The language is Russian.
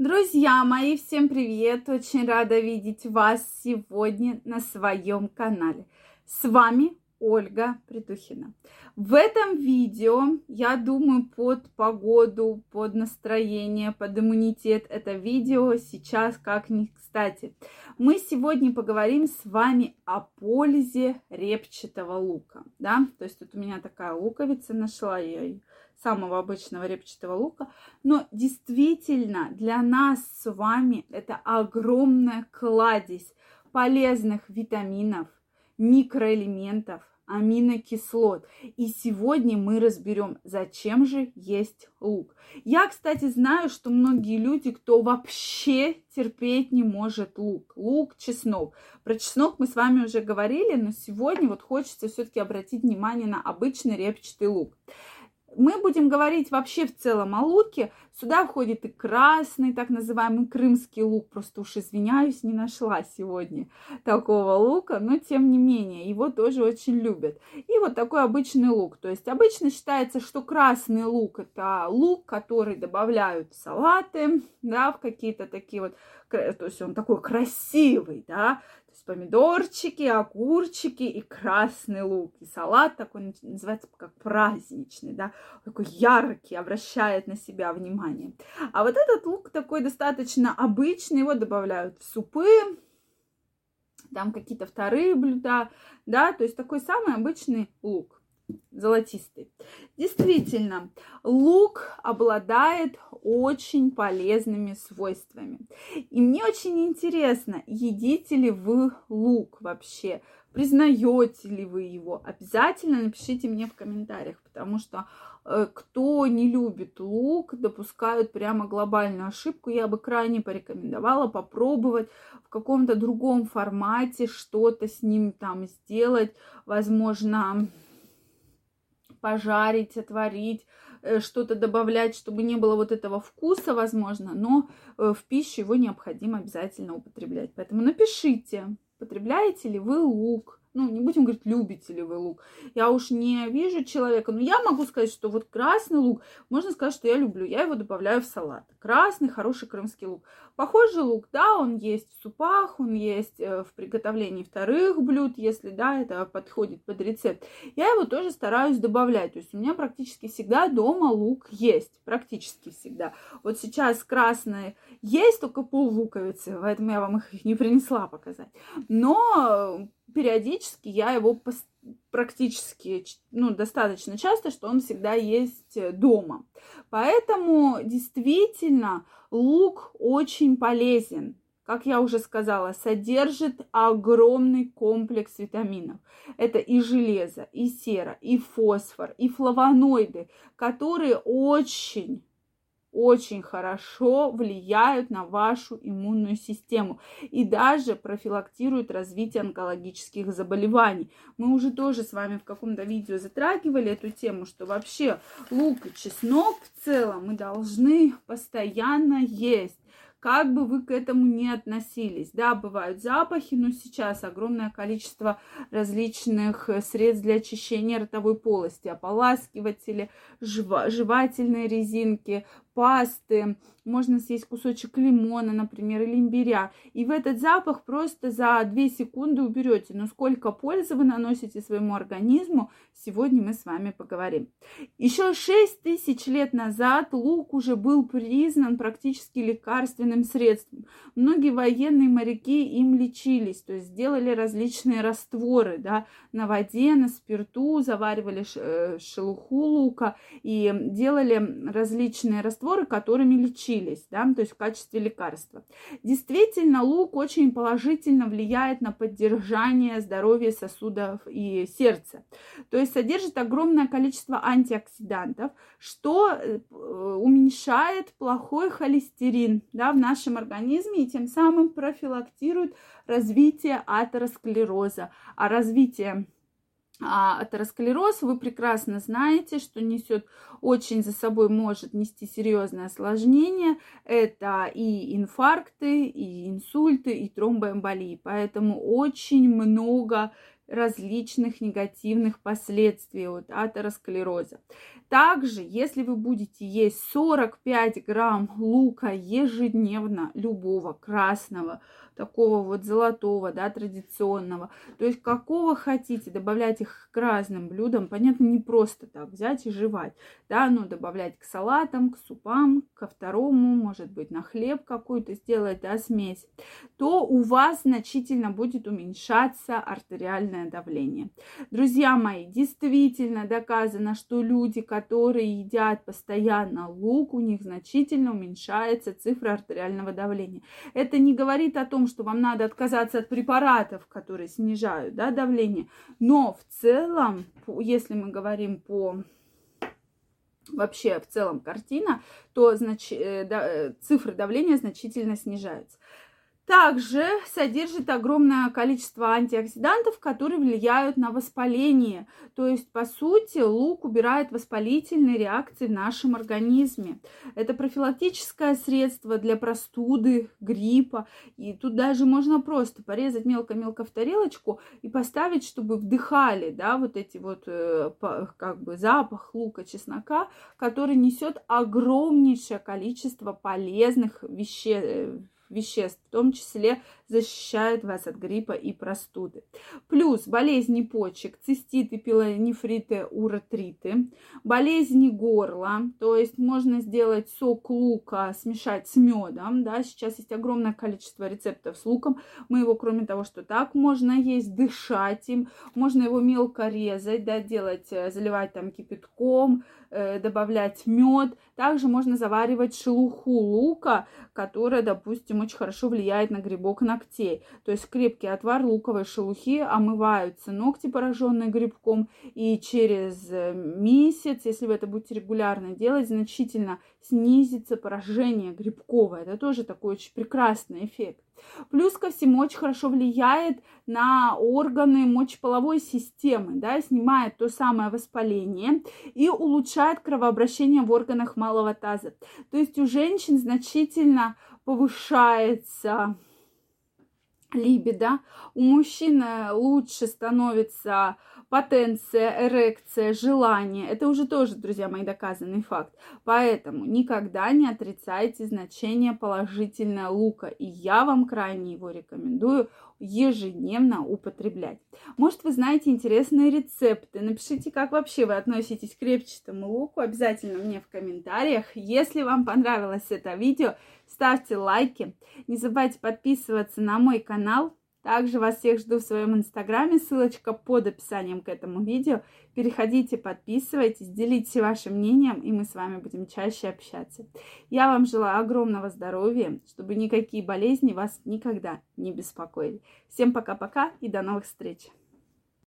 Друзья мои, всем привет! Очень рада видеть вас сегодня на своем канале. С вами Ольга Притухина. В этом видео, я думаю, под погоду, под настроение, под иммунитет, это видео сейчас как ни кстати. Мы сегодня поговорим с вами о пользе репчатого лука. Да? То есть тут у меня такая луковица нашла, я ее самого обычного репчатого лука. Но действительно для нас с вами это огромная кладезь полезных витаминов, микроэлементов, аминокислот. И сегодня мы разберем, зачем же есть лук. Я, кстати, знаю, что многие люди, кто вообще терпеть не может лук. Лук, чеснок. Про чеснок мы с вами уже говорили, но сегодня вот хочется все-таки обратить внимание на обычный репчатый лук. Мы будем говорить вообще в целом о луке. Сюда входит и красный, так называемый крымский лук. Просто уж извиняюсь, не нашла сегодня такого лука, но тем не менее, его тоже очень любят. И вот такой обычный лук. То есть обычно считается, что красный лук это лук, который добавляют в салаты, да, в какие-то такие вот, то есть он такой красивый, да, то есть помидорчики, огурчики и красный лук. И салат такой называется как праздничный, да, такой яркий, обращает на себя внимание. А вот этот лук такой достаточно обычный, его добавляют в супы, там какие-то вторые блюда, да, то есть такой самый обычный лук золотистый. Действительно, лук обладает очень полезными свойствами. И мне очень интересно, едите ли вы лук вообще? Признаете ли вы его? Обязательно напишите мне в комментариях, потому что э, кто не любит лук, допускают прямо глобальную ошибку. Я бы крайне порекомендовала попробовать в каком-то другом формате что-то с ним там сделать. Возможно, пожарить, отварить, э, что-то добавлять, чтобы не было вот этого вкуса, возможно, но э, в пищу его необходимо обязательно употреблять. Поэтому напишите, потребляете ли вы лук, ну, не будем говорить, любите ли вы лук. Я уж не вижу человека, но я могу сказать, что вот красный лук, можно сказать, что я люблю. Я его добавляю в салат. Красный, хороший крымский лук. Похожий лук, да, он есть в супах, он есть э, в приготовлении вторых блюд, если, да, это подходит под рецепт. Я его тоже стараюсь добавлять. То есть у меня практически всегда дома лук есть. Практически всегда. Вот сейчас красный есть, только пол луковицы, поэтому я вам их не принесла показать. Но периодически я его практически, ну, достаточно часто, что он всегда есть э, дома. Поэтому действительно лук очень полезен. Как я уже сказала, содержит огромный комплекс витаминов. Это и железо, и сера, и фосфор, и флавоноиды, которые очень очень хорошо влияют на вашу иммунную систему и даже профилактируют развитие онкологических заболеваний. Мы уже тоже с вами в каком-то видео затрагивали эту тему, что вообще лук и чеснок в целом мы должны постоянно есть как бы вы к этому ни относились. Да, бывают запахи, но сейчас огромное количество различных э, средств для очищения ротовой полости, ополаскиватели, жевательные резинки, пасты, можно съесть кусочек лимона, например, или имбиря. И в этот запах просто за 2 секунды уберете. Но сколько пользы вы наносите своему организму, сегодня мы с вами поговорим. Еще 6 тысяч лет назад лук уже был признан практически лекарственным средством. Многие военные моряки им лечились, то есть сделали различные растворы да, на воде, на спирту, заваривали э, шелуху лука и делали различные растворы, которыми лечили лечились, да, то есть в качестве лекарства. Действительно, лук очень положительно влияет на поддержание здоровья сосудов и сердца. То есть содержит огромное количество антиоксидантов, что э, уменьшает плохой холестерин да, в нашем организме и тем самым профилактирует развитие атеросклероза. А развитие атеросклероз, вы прекрасно знаете, что несет очень за собой может нести серьезное осложнение. Это и инфаркты, и инсульты, и тромбоэмболии. Поэтому очень много различных негативных последствий от атеросклероза. Также, если вы будете есть 45 грамм лука ежедневно, любого красного, такого вот золотого, да, традиционного. То есть какого хотите, добавлять их к разным блюдам. Понятно, не просто так взять и жевать, да, но добавлять к салатам, к супам, ко второму, может быть, на хлеб какую-то сделать, да, смесь, то у вас значительно будет уменьшаться артериальное давление. Друзья мои, действительно доказано, что люди, которые едят постоянно лук, у них значительно уменьшается цифра артериального давления. Это не говорит о том, что вам надо отказаться от препаратов, которые снижают да, давление. Но в целом, если мы говорим по вообще в целом картина, то значит, э, да, э, цифры давления значительно снижаются также содержит огромное количество антиоксидантов, которые влияют на воспаление. То есть, по сути, лук убирает воспалительные реакции в нашем организме. Это профилактическое средство для простуды, гриппа. И тут даже можно просто порезать мелко-мелко в тарелочку и поставить, чтобы вдыхали, да, вот эти вот, э, как бы, запах лука, чеснока, который несет огромнейшее количество полезных веществ веществ, в том числе защищает вас от гриппа и простуды. Плюс болезни почек, циститы, пилонефриты, уретриты, болезни горла, то есть можно сделать сок лука, смешать с медом, да, сейчас есть огромное количество рецептов с луком, мы его, кроме того, что так можно есть, дышать им, можно его мелко резать, да, делать, э, заливать там кипятком, э, добавлять мед, также можно заваривать шелуху лука, которая, допустим, очень хорошо влияет на грибок на ногтей. То есть крепкий отвар луковой шелухи омываются ногти, пораженные грибком, и через э, месяц, если вы это будете регулярно делать, значительно снизится поражение грибковое. Это тоже такой очень прекрасный эффект. Плюс ко всему очень хорошо влияет на органы мочеполовой системы, да, снимает то самое воспаление и улучшает кровообращение в органах малого таза. То есть у женщин значительно повышается либидо. У мужчины лучше становится потенция, эрекция, желание. Это уже тоже, друзья мои, доказанный факт. Поэтому никогда не отрицайте значение положительного лука. И я вам крайне его рекомендую ежедневно употреблять. Может, вы знаете интересные рецепты. Напишите, как вообще вы относитесь к репчатому луку. Обязательно мне в комментариях. Если вам понравилось это видео, ставьте лайки. Не забывайте подписываться на мой канал. Также вас всех жду в своем инстаграме, ссылочка под описанием к этому видео. Переходите, подписывайтесь, делитесь вашим мнением, и мы с вами будем чаще общаться. Я вам желаю огромного здоровья, чтобы никакие болезни вас никогда не беспокоили. Всем пока-пока и до новых встреч!